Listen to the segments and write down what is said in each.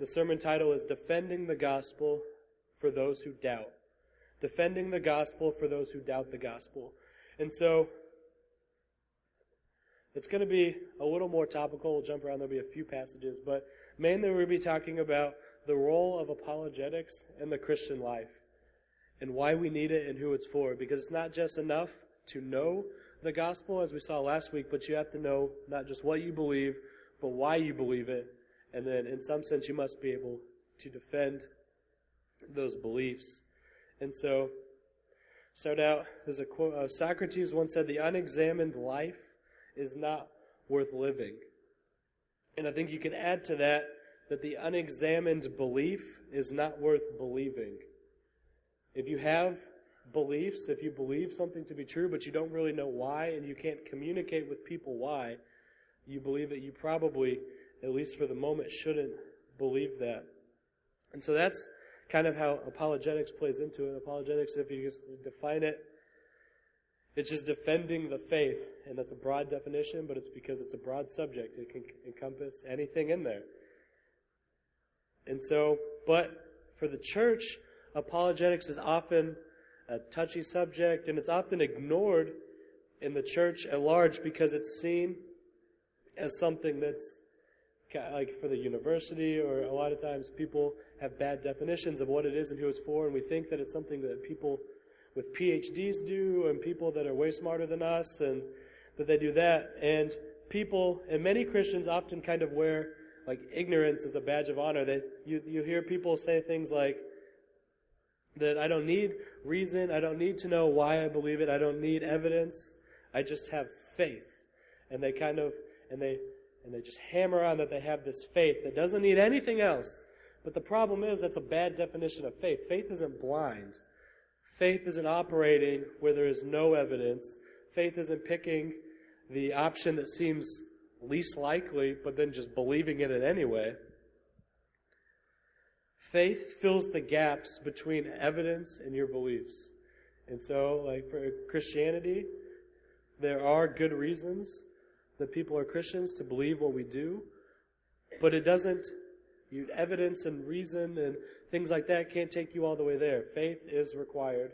The sermon title is Defending the Gospel for Those Who Doubt. Defending the Gospel for Those Who Doubt the Gospel. And so, it's going to be a little more topical. We'll jump around. There'll be a few passages, but mainly we'll be talking about the role of apologetics in the Christian life and why we need it and who it's for. Because it's not just enough to know the gospel, as we saw last week, but you have to know not just what you believe, but why you believe it. And then, in some sense, you must be able to defend those beliefs. And so, start out, there's a quote, uh, Socrates once said, the unexamined life is not worth living. And I think you can add to that that the unexamined belief is not worth believing. If you have beliefs, if you believe something to be true, but you don't really know why, and you can't communicate with people why, you believe that you probably, at least for the moment, shouldn't believe that. And so that's kind of how apologetics plays into it. Apologetics, if you just define it, it's just defending the faith, and that's a broad definition, but it's because it's a broad subject. It can encompass anything in there. And so, but for the church, apologetics is often a touchy subject, and it's often ignored in the church at large because it's seen as something that's like for the university, or a lot of times people have bad definitions of what it is and who it's for, and we think that it's something that people with PhDs do and people that are way smarter than us, and that they do that. And people, and many Christians often kind of wear like ignorance as a badge of honor. They, you, you hear people say things like, that I don't need reason, I don't need to know why I believe it, I don't need evidence, I just have faith. And they kind of, and they, and they just hammer on that they have this faith that doesn't need anything else. But the problem is that's a bad definition of faith. Faith isn't blind. Faith isn't operating where there is no evidence. Faith isn't picking the option that seems least likely, but then just believing in it anyway. Faith fills the gaps between evidence and your beliefs. And so, like for Christianity, there are good reasons that people are Christians to believe what we do, but it doesn't, you, evidence and reason and things like that can't take you all the way there. Faith is required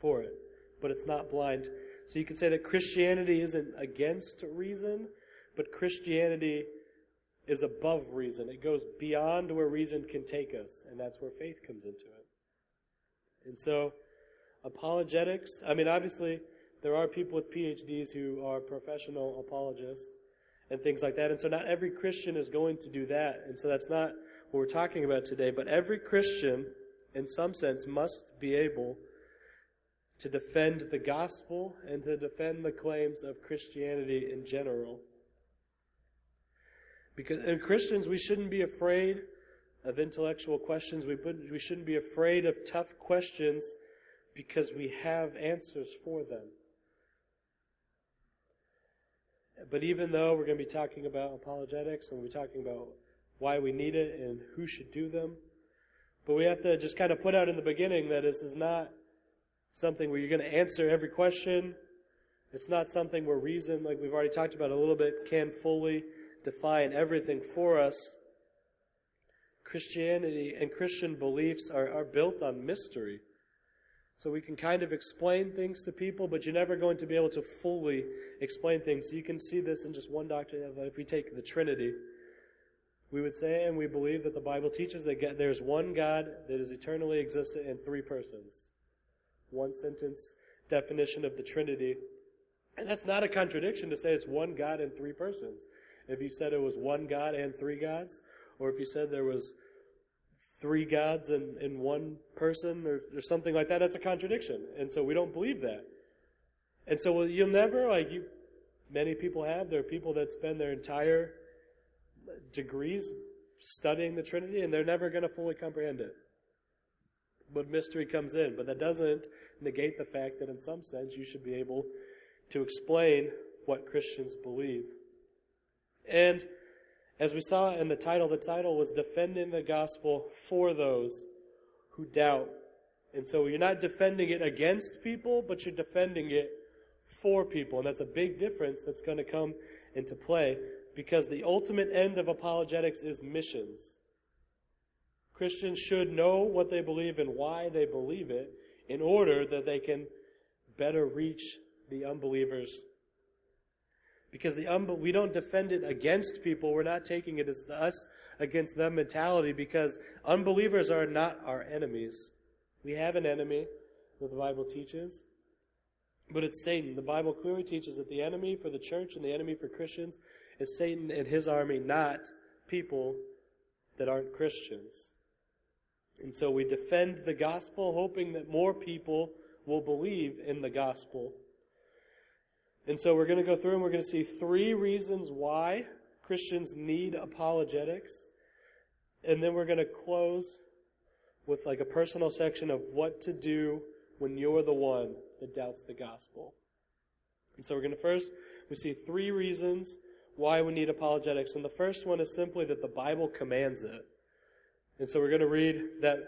for it, but it's not blind. So you could say that Christianity isn't against reason, but Christianity is above reason. It goes beyond where reason can take us, and that's where faith comes into it. And so, apologetics, I mean, obviously, there are people with PhDs who are professional apologists and things like that. And so, not every Christian is going to do that. And so, that's not what we're talking about today. But every Christian, in some sense, must be able to defend the gospel and to defend the claims of Christianity in general. Because in Christians, we shouldn't be afraid of intellectual questions. We, we shouldn't be afraid of tough questions because we have answers for them. But even though we're going to be talking about apologetics and we'll be talking about why we need it and who should do them, but we have to just kind of put out in the beginning that this is not something where you're going to answer every question. It's not something where reason, like we've already talked about a little bit, can fully define everything for us. Christianity and Christian beliefs are, are built on mystery. So we can kind of explain things to people, but you're never going to be able to fully explain things. So you can see this in just one doctrine. Uh, if we take the Trinity, we would say and we believe that the Bible teaches that there's one God that is eternally existent in three persons. One sentence definition of the Trinity. And that's not a contradiction to say it's one God in three persons if you said it was one God and three gods, or if you said there was three gods in, in one person or, or something like that, that's a contradiction. And so we don't believe that. And so well, you'll never, like you, many people have, there are people that spend their entire degrees studying the Trinity and they're never going to fully comprehend it. But mystery comes in. But that doesn't negate the fact that in some sense you should be able to explain what Christians believe. And as we saw in the title, the title was Defending the Gospel for Those Who Doubt. And so you're not defending it against people, but you're defending it for people. And that's a big difference that's going to come into play because the ultimate end of apologetics is missions. Christians should know what they believe and why they believe it in order that they can better reach the unbelievers. Because the we don't defend it against people. We're not taking it as the us against them mentality because unbelievers are not our enemies. We have an enemy that the Bible teaches, but it's Satan. The Bible clearly teaches that the enemy for the church and the enemy for Christians is Satan and his army, not people that aren't Christians. And so we defend the gospel, hoping that more people will believe in the gospel. And so we're going to go through and we're going to see three reasons why Christians need apologetics. And then we're going to close with like a personal section of what to do when you're the one that doubts the gospel. And so we're going to first, we see three reasons why we need apologetics. And the first one is simply that the Bible commands it. And so we're going to read that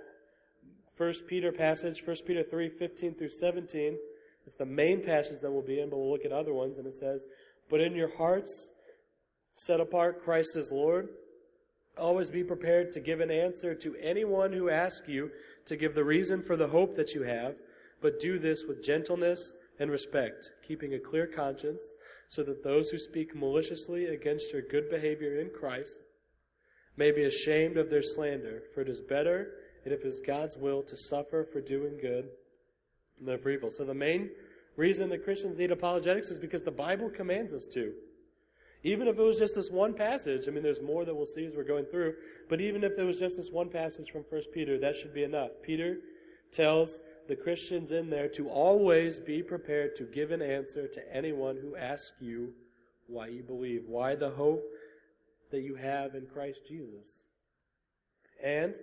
First Peter passage, 1 Peter 3, 15 through 17. It's the main passage that we'll be in, but we'll look at other ones. And it says, But in your hearts, set apart Christ as Lord. Always be prepared to give an answer to anyone who asks you to give the reason for the hope that you have, but do this with gentleness and respect, keeping a clear conscience, so that those who speak maliciously against your good behavior in Christ may be ashamed of their slander, for it is better, and if it is God's will, to suffer for doing good than for evil. So the main reason that Christians need apologetics is because the Bible commands us to. Even if it was just this one passage, I mean, there's more that we'll see as we're going through, but even if it was just this one passage from 1 Peter, that should be enough. Peter tells the Christians in there to always be prepared to give an answer to anyone who asks you why you believe, why the hope that you have in Christ Jesus. And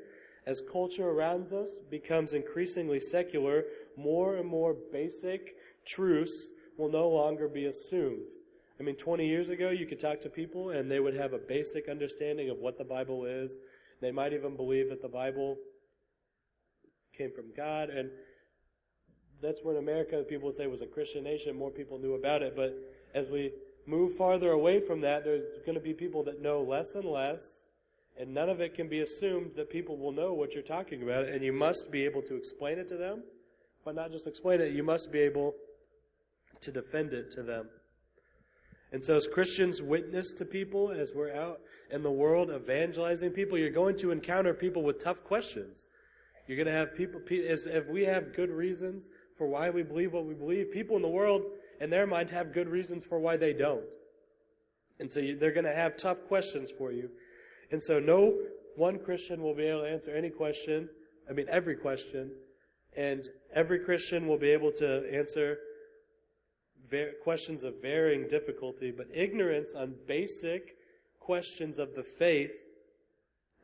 as culture around us becomes increasingly secular, more and more basic truths will no longer be assumed. I mean, 20 years ago, you could talk to people and they would have a basic understanding of what the Bible is. They might even believe that the Bible came from God. And that's when America, people would say, was a Christian nation. More people knew about it. But as we move farther away from that, there's going to be people that know less and less. And none of it can be assumed that people will know what you're talking about. And you must be able to explain it to them. But not just explain it, you must be able to defend it to them. And so, as Christians witness to people, as we're out in the world evangelizing people, you're going to encounter people with tough questions. You're going to have people, as if we have good reasons for why we believe what we believe, people in the world, in their mind, have good reasons for why they don't. And so you, they're going to have tough questions for you. And so, no one Christian will be able to answer any question, I mean, every question, and every Christian will be able to answer questions of varying difficulty, but ignorance on basic questions of the faith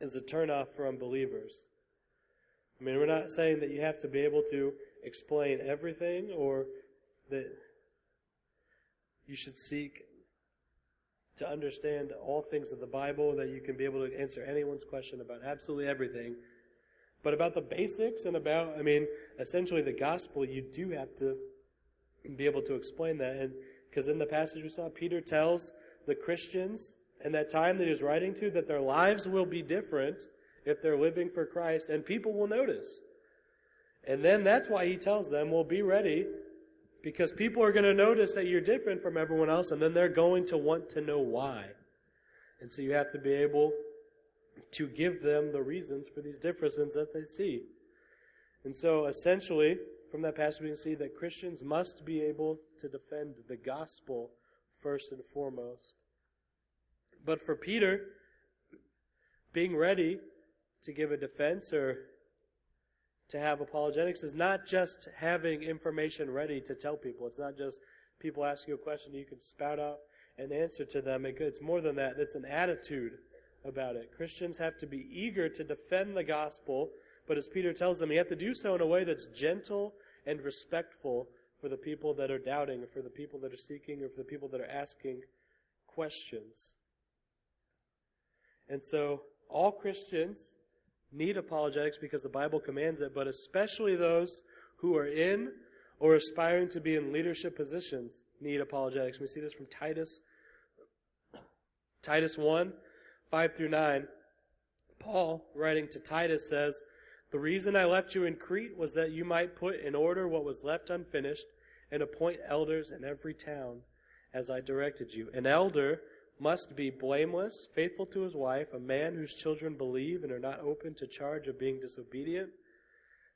is a turnoff for unbelievers. I mean, we're not saying that you have to be able to explain everything or that you should seek to understand all things of the Bible, that you can be able to answer anyone's question about absolutely everything. But about the basics and about, I mean, essentially the gospel, you do have to be able to explain that. And because in the passage we saw, Peter tells the Christians in that time that he's writing to that their lives will be different if they're living for Christ, and people will notice. And then that's why he tells them, well, be ready, because people are going to notice that you're different from everyone else, and then they're going to want to know why. And so you have to be able to give them the reasons for these differences that they see. And so essentially, from that passage, we can see that Christians must be able to defend the gospel first and foremost. But for Peter, being ready to give a defense or to have apologetics is not just having information ready to tell people. It's not just people ask you a question you can spout out an answer to them. It's more than that. It's an attitude about it. Christians have to be eager to defend the gospel, but as Peter tells them, you have to do so in a way that's gentle and respectful for the people that are doubting, for the people that are seeking, or for the people that are asking questions. And so, all Christians need apologetics because the Bible commands it, but especially those who are in or aspiring to be in leadership positions need apologetics. We see this from Titus, Titus 1, 5 through 9. Paul, writing to Titus, says, The reason I left you in Crete was that you might put in order what was left unfinished and appoint elders in every town, as I directed you. An elder must be blameless, faithful to his wife, a man whose children believe and are not open to charge of being disobedient.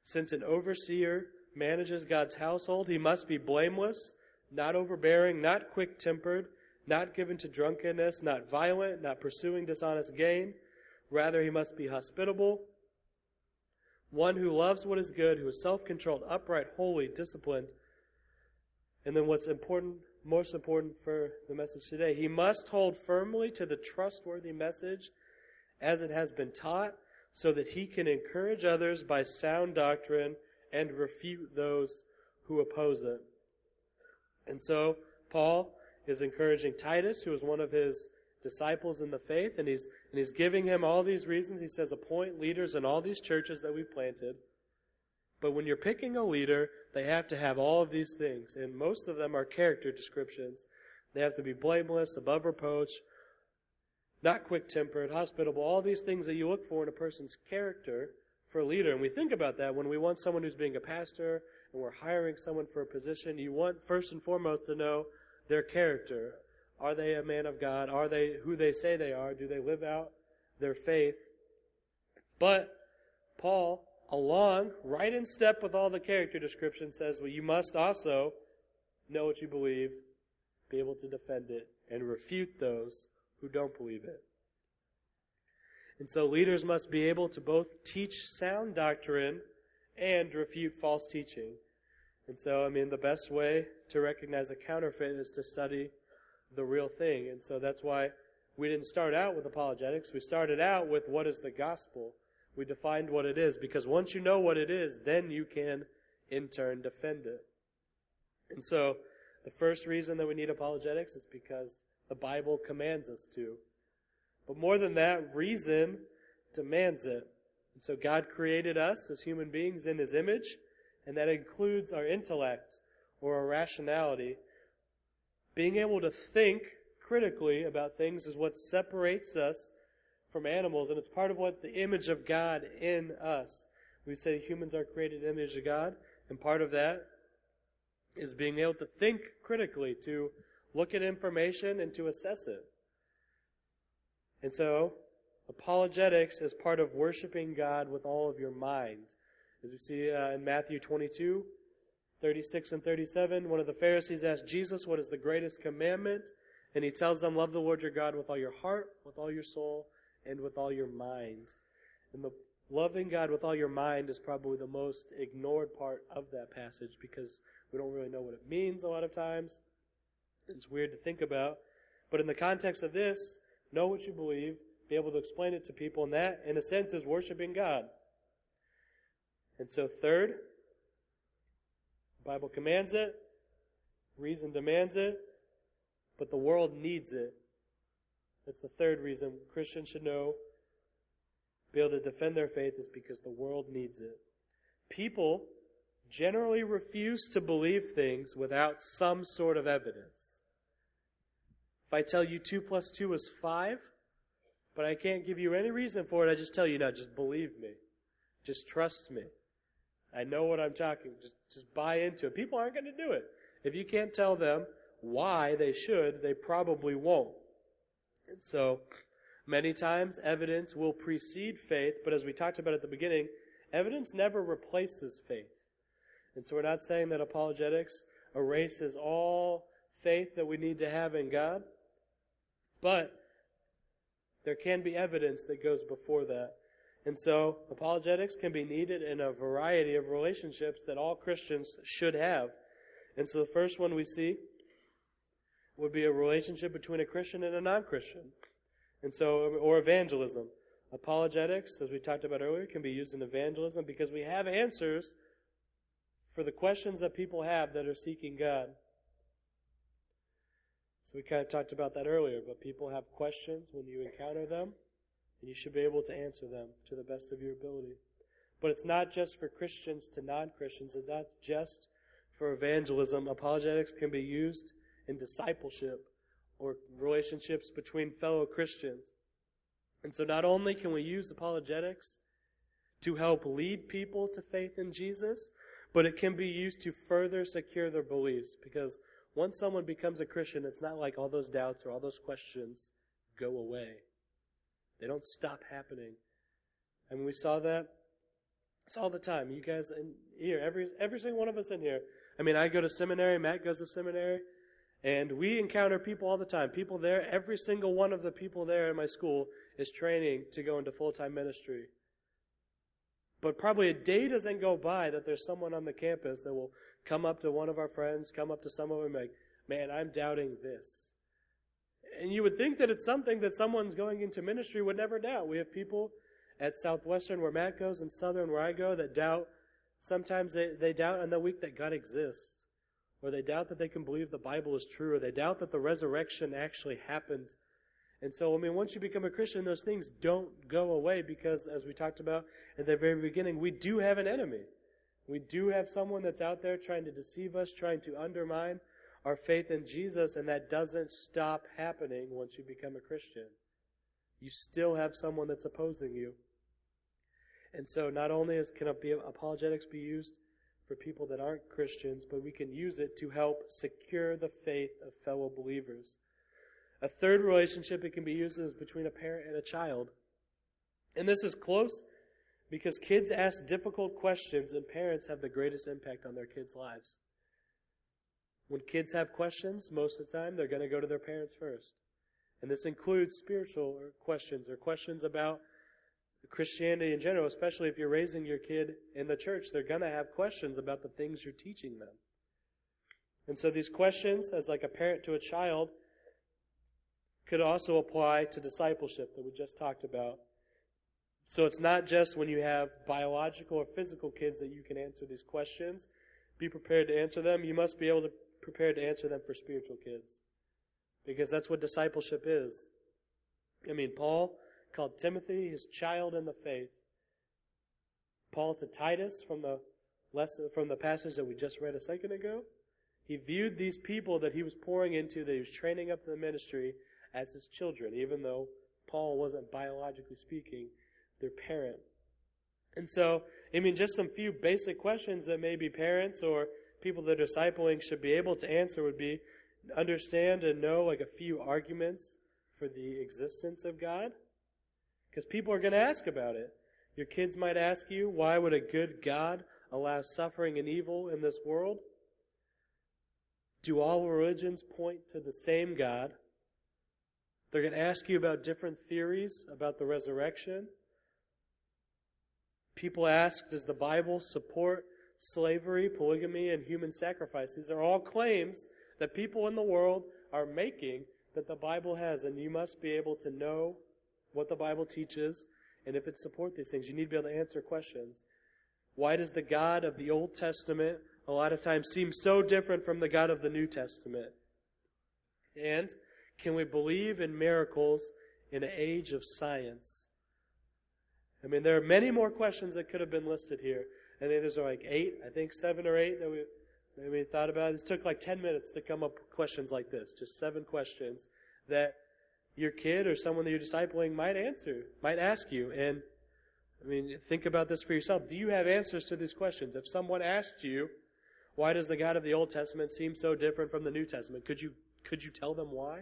Since an overseer manages God's household, he must be blameless, not overbearing, not quick tempered, not given to drunkenness, not violent, not pursuing dishonest gain. Rather, he must be hospitable, one who loves what is good, who is self controlled, upright, holy, disciplined. And then what's important, most important for the message today, he must hold firmly to the trustworthy message as it has been taught, so that he can encourage others by sound doctrine and refute those who oppose it. And so, Paul is encouraging Titus, who is one of his disciples in the faith, and he's, and he's giving him all these reasons. He says, appoint leaders in all these churches that we've planted. But when you're picking a leader, they have to have all of these things, and most of them are character descriptions. They have to be blameless, above reproach, not quick tempered, hospitable, all these things that you look for in a person's character for a leader. And we think about that when we want someone who's being a pastor and we're hiring someone for a position. You want first and foremost to know their character. Are they a man of God? Are they who they say they are? Do they live out their faith? But Paul, along, right in step with all the character description, says, well, you must also know what you believe, be able to defend it, and refute those who don't believe it. And so leaders must be able to both teach sound doctrine and refute false teaching. And so, I mean, the best way to recognize a counterfeit is to study the real thing. And so that's why we didn't start out with apologetics. We started out with what is the gospel. We defined what it is because once you know what it is, then you can in turn defend it. And so the first reason that we need apologetics is because the Bible commands us to. But more than that, reason demands it. And so God created us as human beings in His image, and that includes our intellect or our rationality. Being able to think critically about things is what separates us from animals, and it's part of what the image of God in us. We say humans are created in the image of God, and part of that is being able to think critically, to look at information and to assess it. And so, apologetics is part of worshiping God with all of your mind. As we see uh, in Matthew 22, 36 and 37, one of the Pharisees asked Jesus, What is the greatest commandment? And he tells them, Love the Lord your God with all your heart, with all your soul, and with all your mind. And the loving God with all your mind is probably the most ignored part of that passage because we don't really know what it means a lot of times. It's weird to think about. But in the context of this, know what you believe, be able to explain it to people, and that, in a sense, is worshiping God. And so, third, the Bible commands it, reason demands it, but the world needs it. That's the third reason Christians should know, be able to defend their faith, is because the world needs it. People generally refuse to believe things without some sort of evidence. If I tell you 2 plus 2 is 5, but I can't give you any reason for it, I just tell you, now just believe me. Just trust me. I know what I'm talking. Just, just buy into it. People aren't going to do it. If you can't tell them why they should, they probably won't. And so, many times evidence will precede faith, but as we talked about at the beginning, evidence never replaces faith. And so we're not saying that apologetics erases all faith that we need to have in God, but there can be evidence that goes before that. And so apologetics can be needed in a variety of relationships that all Christians should have. And so the first one we see would be a relationship between a Christian and a non-Christian. And so, or evangelism. Apologetics, as we talked about earlier, can be used in evangelism because we have answers for the questions that people have that are seeking God. So we kind of talked about that earlier, but people have questions when you encounter them, and you should be able to answer them to the best of your ability. But it's not just for Christians to non-Christians. It's not just for evangelism. Apologetics can be used in discipleship or relationships between fellow Christians. And so not only can we use apologetics to help lead people to faith in Jesus, but it can be used to further secure their beliefs because once someone becomes a Christian, it's not like all those doubts or all those questions go away. They don't stop happening. And we saw that it's all the time. You guys in here, every every single one of us in here. I mean, I go to seminary, Matt goes to seminary, and we encounter people all the time. People there, every single one of the people there in my school is training to go into full-time ministry. But probably a day doesn't go by that there's someone on the campus that will come up to one of our friends, come up to some of them like, man, I'm doubting this. And you would think that it's something that someone's going into ministry would never doubt. We have people at Southwestern where Matt goes and Southern where I go that doubt. Sometimes they, they doubt on the week that God exists. Or they doubt that they can believe the Bible is true. Or they doubt that the resurrection actually happened. And so, I mean, once you become a Christian, those things don't go away because, as we talked about at the very beginning, we do have an enemy. We do have someone that's out there trying to deceive us, trying to undermine our faith in Jesus, and that doesn't stop happening once you become a Christian. You still have someone that's opposing you. And so not only is, can apologetics be used for people that aren't Christians, but we can use it to help secure the faith of fellow believers. A third relationship it can be used is between a parent and a child. And this is close because kids ask difficult questions and parents have the greatest impact on their kids' lives. When kids have questions, most of the time they're going to go to their parents first. And this includes spiritual questions or questions about Christianity in general, especially if you're raising your kid in the church, they're going to have questions about the things you're teaching them. And so these questions, as like a parent to a child, could also apply to discipleship that we just talked about. So it's not just when you have biological or physical kids that you can answer these questions. Be prepared to answer them. You must be able to prepare to answer them for spiritual kids. Because that's what discipleship is. I mean, Paul called Timothy his child in the faith. Paul to Titus from the lesson, from the passage that we just read a second ago. He viewed these people that he was pouring into, that he was training up in the ministry, as his children, even though Paul wasn't biologically speaking their parent. And so, I mean, just some few basic questions that maybe parents or people that are discipling should be able to answer would be understand and know like a few arguments for the existence of God. Because people are going to ask about it. Your kids might ask you, why would a good God allow suffering and evil in this world? Do all religions point to the same God? They're going to ask you about different theories about the resurrection. People ask, does the Bible support slavery, polygamy, and human sacrifice? These are all claims that people in the world are making that the Bible has, and you must be able to know what the Bible teaches and if it supports these things. You need to be able to answer questions. Why does the God of the Old Testament a lot of times seem so different from the God of the New Testament? And can we believe in miracles in an age of science? I mean, there are many more questions that could have been listed here. I think there's like eight, I think seven or eight that we, we thought about. It took like ten minutes to come up with questions like this. Just seven questions that your kid or someone that you're discipling might answer, might ask you. And I mean, think about this for yourself. Do you have answers to these questions? If someone asked you, why does the God of the Old Testament seem so different from the New Testament? Could you, could you tell them why?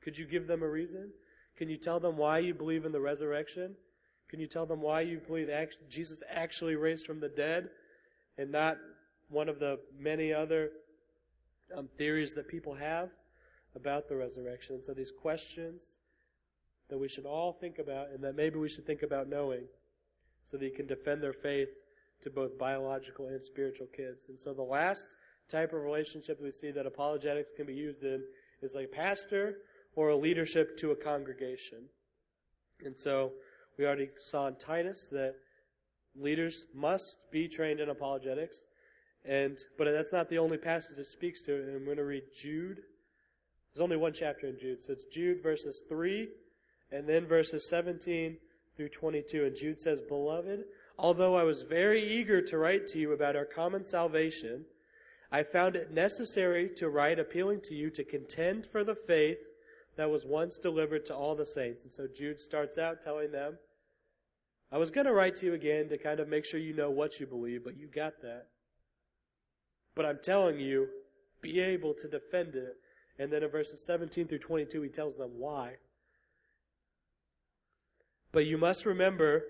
Could you give them a reason? Can you tell them why you believe in the resurrection? Can you tell them why you believe Jesus actually raised from the dead and not one of the many other um, theories that people have about the resurrection? And So these questions that we should all think about and that maybe we should think about knowing so that you can defend their faith to both biological and spiritual kids. And so the last type of relationship we see that apologetics can be used in is like a pastor or a leadership to a congregation. And so we already saw in Titus that leaders must be trained in apologetics. And but that's not the only passage it speaks to. And I'm going to read Jude. There's only one chapter in Jude, so it's Jude verses three, and then verses 17 through 22. And Jude says, "Beloved, although I was very eager to write to you about our common salvation, I found it necessary to write appealing to you to contend for the faith that was once delivered to all the saints. And so Jude starts out telling them, I was going to write to you again to kind of make sure you know what you believe, but you got that. But I'm telling you, be able to defend it. And then in verses 17 through 22, he tells them why. But you must remember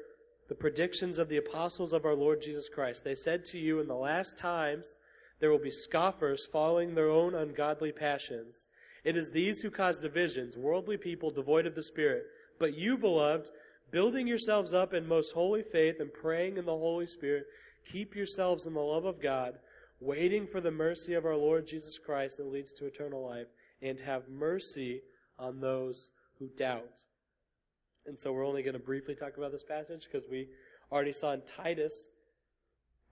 the predictions of the apostles of our Lord Jesus Christ. They said to you in the last times, there will be scoffers following their own ungodly passions. It is these who cause divisions, worldly people devoid of the Spirit. But you, beloved, building yourselves up in most holy faith and praying in the Holy Spirit, keep yourselves in the love of God, waiting for the mercy of our Lord Jesus Christ that leads to eternal life, and have mercy on those who doubt. And so we're only going to briefly talk about this passage because we already saw in Titus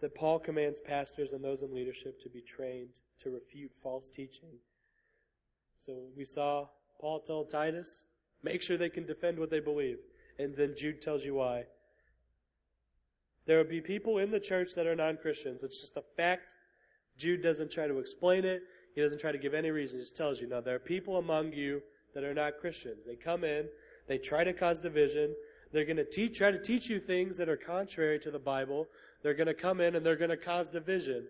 that Paul commands pastors and those in leadership to be trained to refute false teaching. So we saw Paul tell Titus, make sure they can defend what they believe. And then Jude tells you why. There will be people in the church that are non-Christians. It's just a fact. Jude doesn't try to explain it. He doesn't try to give any reason. He just tells you, now there are people among you that are not Christians. They come in, they try to cause division. They're going to teach, try to teach you things that are contrary to the Bible. They're going to come in and they're going to cause division.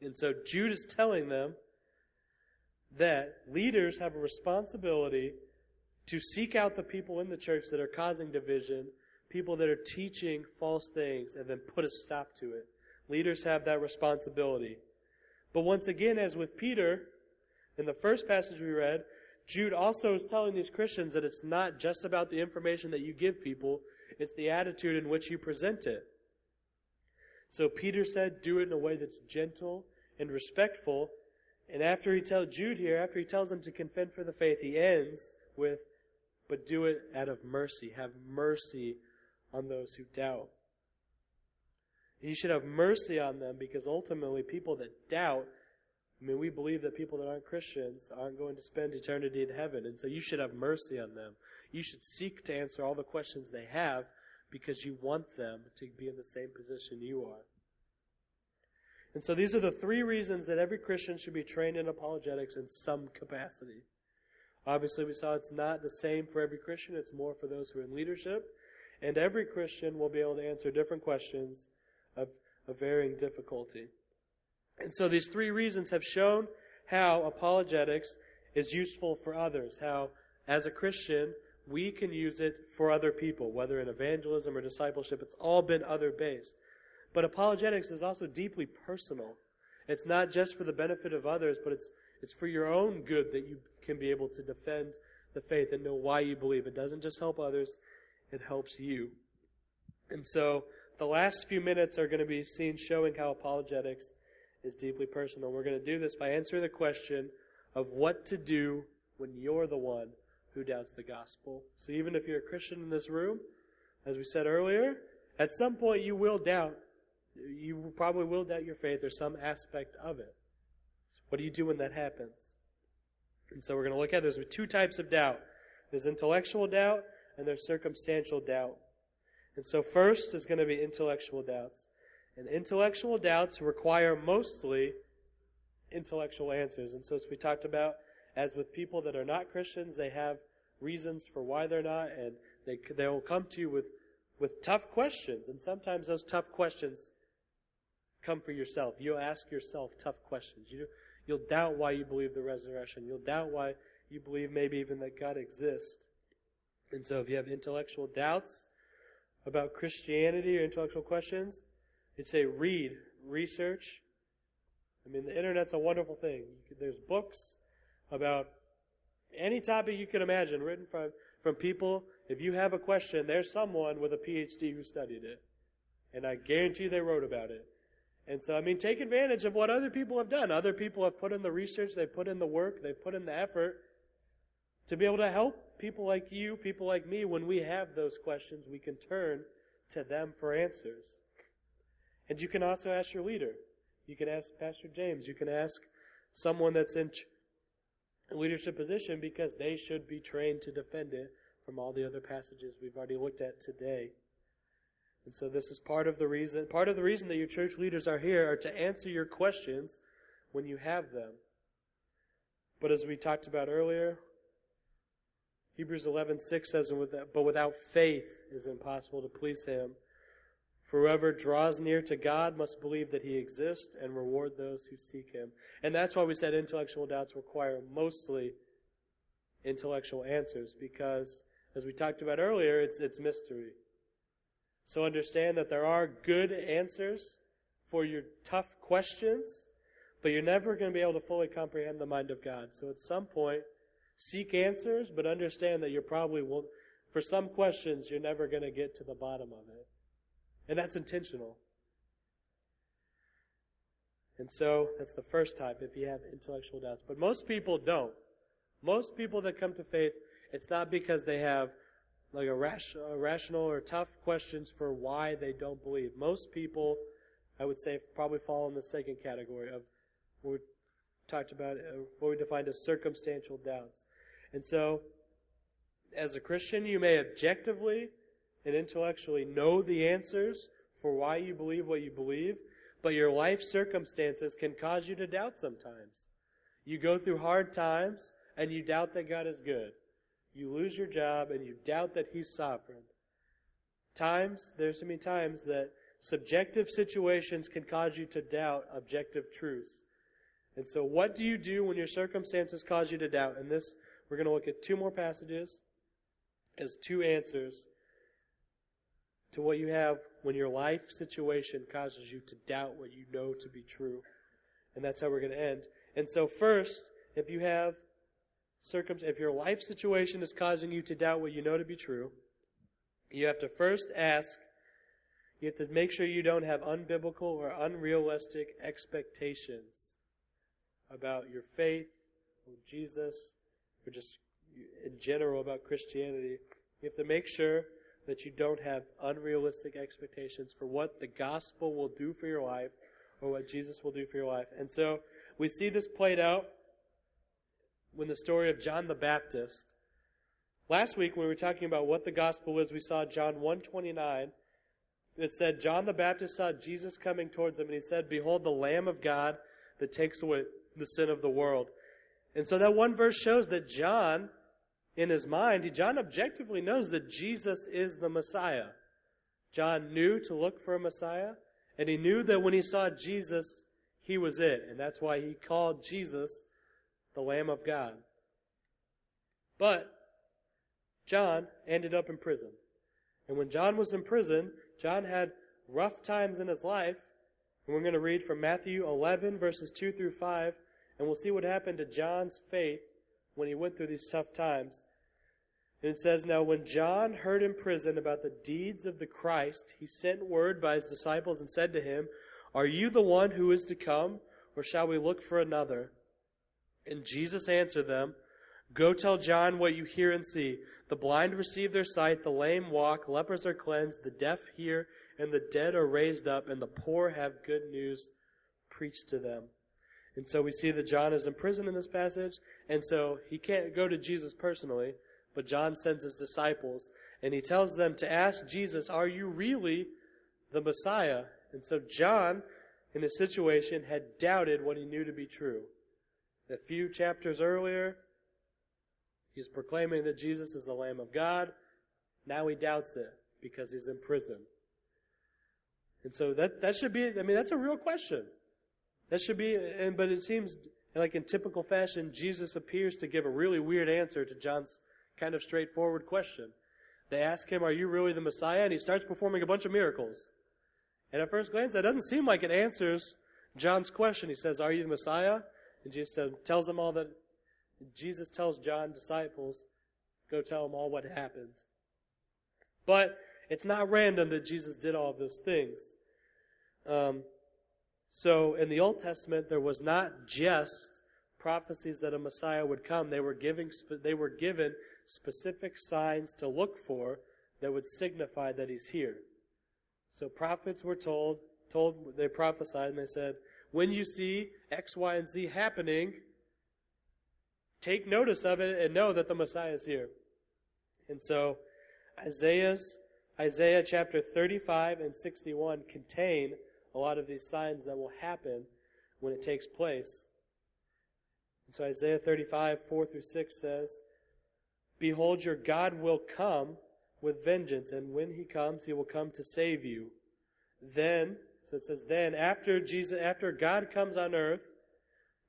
And so Jude is telling them that leaders have a responsibility to seek out the people in the church that are causing division, people that are teaching false things, and then put a stop to it. Leaders have that responsibility. But once again, as with Peter, in the first passage we read, Jude also is telling these Christians that it's not just about the information that you give people, it's the attitude in which you present it. So Peter said, do it in a way that's gentle and respectful. And after he tells Jude here, after he tells them to contend for the faith, he ends with, but do it out of mercy. Have mercy on those who doubt. You should have mercy on them because ultimately people that doubt, I mean, we believe that people that aren't Christians aren't going to spend eternity in heaven. And so you should have mercy on them. You should seek to answer all the questions they have because you want them to be in the same position you are. And so these are the three reasons that every Christian should be trained in apologetics in some capacity. Obviously, we saw it's not the same for every Christian, it's more for those who are in leadership. And every Christian will be able to answer different questions of, of varying difficulty. And so these three reasons have shown how apologetics is useful for others, how as a Christian, we can use it for other people, whether in evangelism or discipleship. It's all been other based. But apologetics is also deeply personal. It's not just for the benefit of others, but it's, it's for your own good that you can be able to defend the faith and know why you believe. It doesn't just help others, it helps you. And so the last few minutes are going to be seen showing how apologetics is deeply personal. We're going to do this by answering the question of what to do when you're the one who doubts the gospel. So even if you're a Christian in this room, as we said earlier, at some point you will doubt. You probably will doubt your faith or some aspect of it. So what do you do when that happens? And so we're going to look at there's two types of doubt. There's intellectual doubt and there's circumstantial doubt. And so first is going to be intellectual doubts. And intellectual doubts require mostly intellectual answers. And so as we talked about, as with people that are not Christians, they have reasons for why they're not, and they they will come to you with with tough questions. And sometimes those tough questions come for yourself. You'll ask yourself tough questions. You you'll doubt why you believe the resurrection. You'll doubt why you believe maybe even that God exists. And so if you have intellectual doubts about Christianity or intellectual questions, you'd say read, research. I mean, the internet's a wonderful thing. There's books about any topic you can imagine written from, from people. If you have a question, there's someone with a PhD who studied it. And I guarantee they wrote about it. And so, I mean, take advantage of what other people have done. Other people have put in the research, they've put in the work, they've put in the effort to be able to help people like you, people like me, when we have those questions, we can turn to them for answers. And you can also ask your leader. You can ask Pastor James. You can ask someone that's in a leadership position because they should be trained to defend it from all the other passages we've already looked at today. And so this is part of the reason, part of the reason that your church leaders are here are to answer your questions when you have them. But as we talked about earlier, Hebrews 11:6 says, "But without faith it is impossible to please Him. For whoever draws near to God must believe that He exists and reward those who seek Him." And that's why we said intellectual doubts require mostly intellectual answers, because as we talked about earlier, it's it's mystery. So understand that there are good answers for your tough questions, but you're never going to be able to fully comprehend the mind of God. So at some point Seek answers, but understand that you're probably won't, for some questions, you're never going to get to the bottom of it. And that's intentional. And so that's the first type if you have intellectual doubts. But most people don't. Most people that come to faith, it's not because they have like a, rational or tough questions for why they don't believe. Most people, I would say, probably fall in the second category of talked about uh, what we defined as circumstantial doubts. And so, as a Christian, you may objectively and intellectually know the answers for why you believe what you believe, but your life circumstances can cause you to doubt sometimes. You go through hard times and you doubt that God is good. You lose your job and you doubt that He's sovereign. Times, there's so many times that subjective situations can cause you to doubt objective truths. And so, what do you do when your circumstances cause you to doubt? And this, we're going to look at two more passages as two answers to what you have when your life situation causes you to doubt what you know to be true. And that's how we're going to end. And so, first, if you have circum, if your life situation is causing you to doubt what you know to be true, you have to first ask, you have to make sure you don't have unbiblical or unrealistic expectations about your faith or Jesus or just in general about Christianity, you have to make sure that you don't have unrealistic expectations for what the gospel will do for your life or what Jesus will do for your life. And so we see this played out when the story of John the Baptist. Last week when we were talking about what the gospel was, we saw John 129. It said John the Baptist saw Jesus coming towards him and he said, "Behold the lamb of God that takes away the sin of the world. And so that one verse shows that John, in his mind, John objectively knows that Jesus is the Messiah. John knew to look for a Messiah, and he knew that when he saw Jesus, he was it. And that's why he called Jesus the Lamb of God. But John ended up in prison. And when John was in prison, John had rough times in his life. And we're going to read from Matthew 11, verses 2 through 5. And we'll see what happened to John's faith when he went through these tough times. And it says, Now when John heard in prison about the deeds of the Christ, he sent word by his disciples and said to him, Are you the one who is to come, or shall we look for another? And Jesus answered them, Go tell John what you hear and see. The blind receive their sight, the lame walk, lepers are cleansed, the deaf hear, and the dead are raised up, and the poor have good news preached to them. And so we see that John is in prison in this passage, and so he can't go to Jesus personally, but John sends his disciples, and he tells them to ask Jesus, Are you really the Messiah? And so John, in his situation, had doubted what he knew to be true. A few chapters earlier, he's proclaiming that Jesus is the Lamb of God. Now he doubts it because he's in prison. And so that, that should be, I mean, that's a real question. That should be, and, but it seems like in typical fashion, Jesus appears to give a really weird answer to John's kind of straightforward question. They ask him, Are you really the Messiah? And he starts performing a bunch of miracles. And at first glance, that doesn't seem like it answers John's question. He says, Are you the Messiah? And Jesus tells them all that. Jesus tells John's disciples, Go tell them all what happened. But it's not random that Jesus did all of those things. Um, so in the Old Testament, there was not just prophecies that a Messiah would come. They were giving, they were given specific signs to look for that would signify that he's here. So prophets were told, told, they prophesied and they said, when you see X, Y, and Z happening, take notice of it and know that the Messiah is here. And so Isaiah's, Isaiah chapter 35 and 61 contain a lot of these signs that will happen when it takes place. And so Isaiah 35, 4 through 6 says, Behold, your God will come with vengeance, and when he comes, he will come to save you. Then, so it says, then after Jesus, after God comes on earth,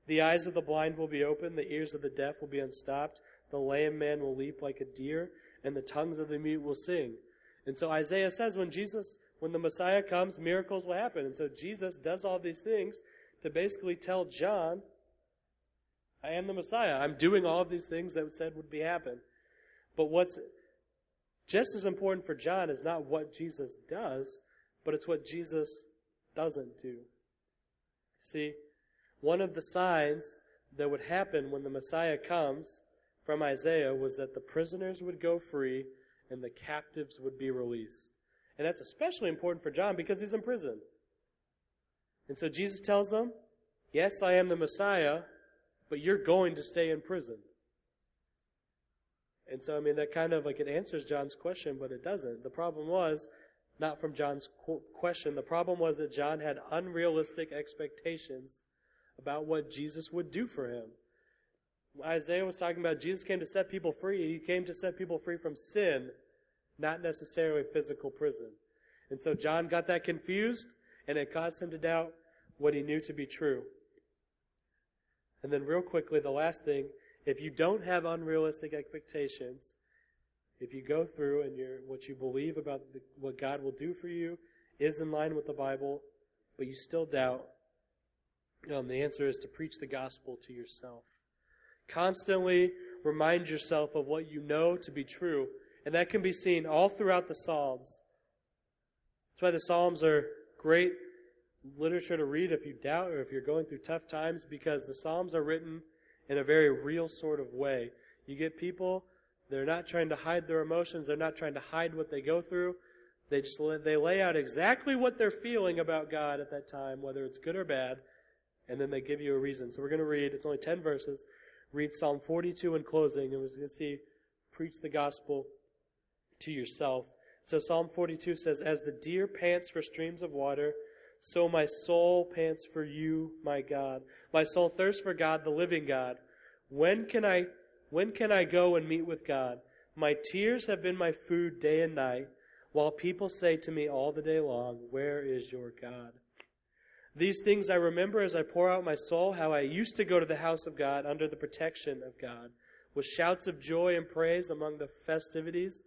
the eyes of the blind will be opened, the ears of the deaf will be unstopped, the lame man will leap like a deer, and the tongues of the mute will sing. And so Isaiah says when Jesus, when the Messiah comes, miracles will happen. And so Jesus does all these things to basically tell John, I am the Messiah. I'm doing all of these things that said would be happen. But what's just as important for John is not what Jesus does, but it's what Jesus doesn't do. See, one of the signs that would happen when the Messiah comes from Isaiah was that the prisoners would go free and the captives would be released. And that's especially important for John because he's in prison. And so Jesus tells him, Yes, I am the Messiah, but you're going to stay in prison. And so, I mean, that kind of like it answers John's question, but it doesn't. The problem was not from John's question. The problem was that John had unrealistic expectations about what Jesus would do for him. Isaiah was talking about Jesus came to set people free. He came to set people free from sin, not necessarily physical prison. And so John got that confused, and it caused him to doubt what he knew to be true. And then, real quickly, the last thing if you don't have unrealistic expectations, if you go through and what you believe about the, what God will do for you is in line with the Bible, but you still doubt, um, the answer is to preach the gospel to yourself. Constantly remind yourself of what you know to be true, and that can be seen all throughout the Psalms. That's why the Psalms are great literature to read if you doubt or if you're going through tough times, because the Psalms are written in a very real sort of way. You get people, they're not trying to hide their emotions, they're not trying to hide what they go through. They just they lay out exactly what they're feeling about God at that time, whether it's good or bad, and then they give you a reason. So we're going to read, it's only 10 verses. Read Psalm 42 in closing, and we're going to see preach the gospel to yourself. So Psalm 42 says, As the deer pants for streams of water, so my soul pants for you, my God. My soul thirsts for God, the living God. When can I, when can I go and meet with God? My tears have been my food day and night, while people say to me all the day long, Where is your God? These things I remember as I pour out my soul, how I used to go to the house of God under the protection of God, with shouts of joy and praise among the festivities.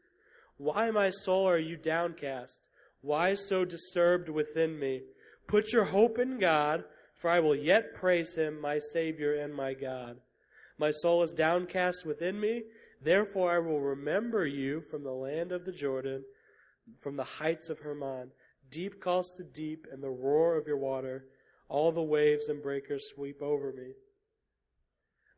Why, my soul, are you downcast? Why so disturbed within me? Put your hope in God, for I will yet praise him, my Savior and my God. My soul is downcast within me, therefore I will remember you from the land of the Jordan, from the heights of Hermon. Deep calls to deep, and the roar of your water, all the waves and breakers sweep over me.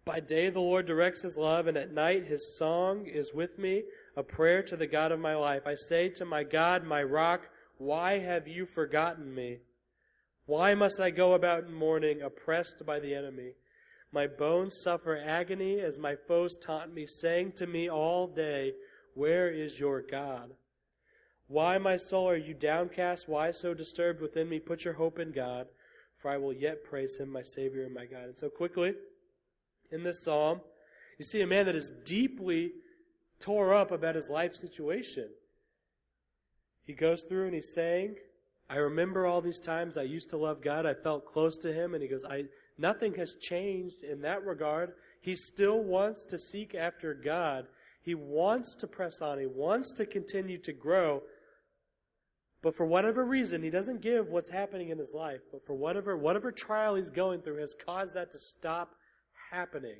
By day the Lord directs his love, and at night his song is with me, a prayer to the God of my life. I say to my God, my rock, why have you forgotten me? Why must I go about in mourning, oppressed by the enemy? My bones suffer agony as my foes taunt me, saying to me all day, Where is your God? Why, my soul, are you downcast? Why so disturbed within me? Put your hope in God, for I will yet praise him, my Savior and my God. And so quickly, in this psalm, you see a man that is deeply tore up about his life situation. He goes through and he's saying, I remember all these times I used to love God. I felt close to Him. And he goes, I, nothing has changed in that regard. He still wants to seek after God. He wants to press on. He wants to continue to grow. But for whatever reason, he doesn't give what's happening in his life. But for whatever, whatever trial he's going through has caused that to stop happening.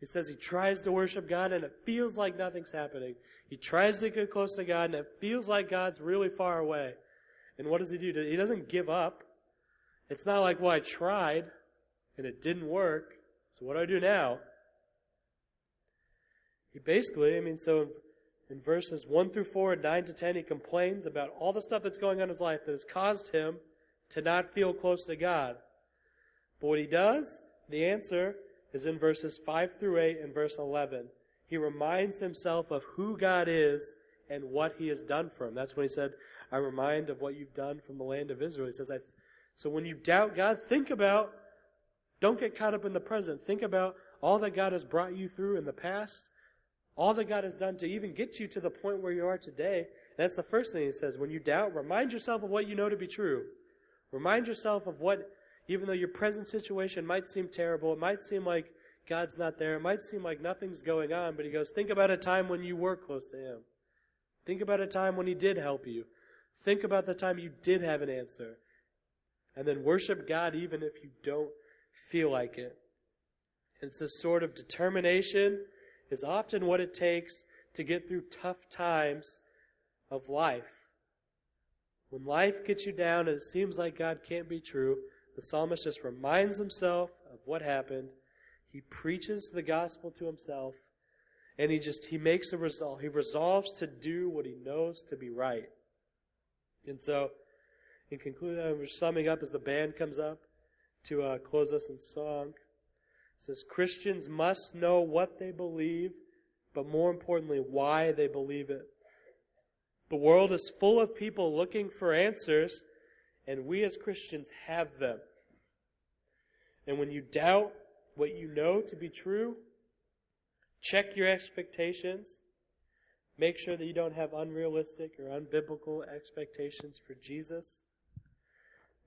He says he tries to worship God and it feels like nothing's happening. He tries to get close to God and it feels like God's really far away. And what does he do? He doesn't give up. It's not like, well, I tried and it didn't work. So what do I do now? He basically, I mean, so in verses 1 through 4 and 9 to 10, he complains about all the stuff that's going on in his life that has caused him to not feel close to God. But what he does, the answer is in verses 5 through 8 and verse 11. He reminds himself of who God is and what he has done for him. That's when he said, I remind of what you've done from the land of Israel. He says, I, so when you doubt God, think about, don't get caught up in the present. Think about all that God has brought you through in the past, all that God has done to even get you to the point where you are today. That's the first thing he says. When you doubt, remind yourself of what you know to be true. Remind yourself of what, even though your present situation might seem terrible, it might seem like God's not there, it might seem like nothing's going on, but he goes, think about a time when you were close to him. Think about a time when he did help you. Think about the time you did have an answer. And then worship God even if you don't feel like it. It's this sort of determination is often what it takes to get through tough times of life. When life gets you down and it seems like God can't be true, the psalmist just reminds himself of what happened. He preaches the gospel to himself and he just he makes a resolve. He resolves to do what he knows to be right. And so, in conclusion, we're summing up as the band comes up to uh, close us in song says Christians must know what they believe, but more importantly, why they believe it. The world is full of people looking for answers, and we as Christians have them. And when you doubt what you know to be true, check your expectations. Make sure that you don't have unrealistic or unbiblical expectations for Jesus.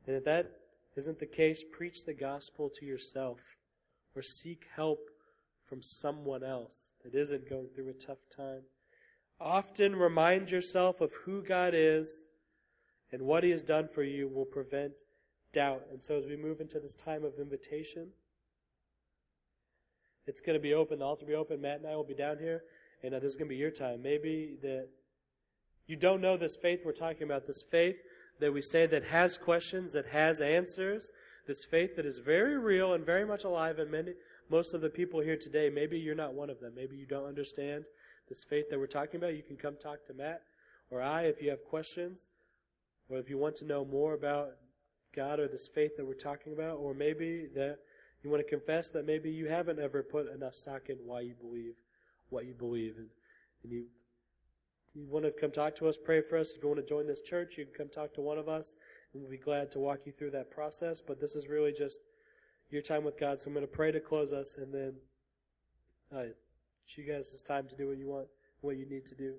And if that isn't the case, preach the gospel to yourself or seek help from someone else that isn't going through a tough time. Often remind yourself of who God is and what He has done for you will prevent doubt. And so as we move into this time of invitation, it's going to be open. The altar will be open. Matt and I will be down here, and uh, this is going to be your time. Maybe that you don't know this faith we're talking about. This faith that we say that has questions, that has answers, this faith that is very real and very much alive in many, most of the people here today. Maybe you're not one of them. Maybe you don't understand this faith that we're talking about. You can come talk to Matt or I if you have questions, or if you want to know more about God or this faith that we're talking about, or maybe that you want to confess that maybe you haven't ever put enough stock in why you believe what you believe, and, and you you want to come talk to us, pray for us. If you want to join this church, you can come talk to one of us. And we'll be glad to walk you through that process. But this is really just your time with God. So I'm going to pray to close us, and then uh, you guys it's time to do what you want, what you need to do.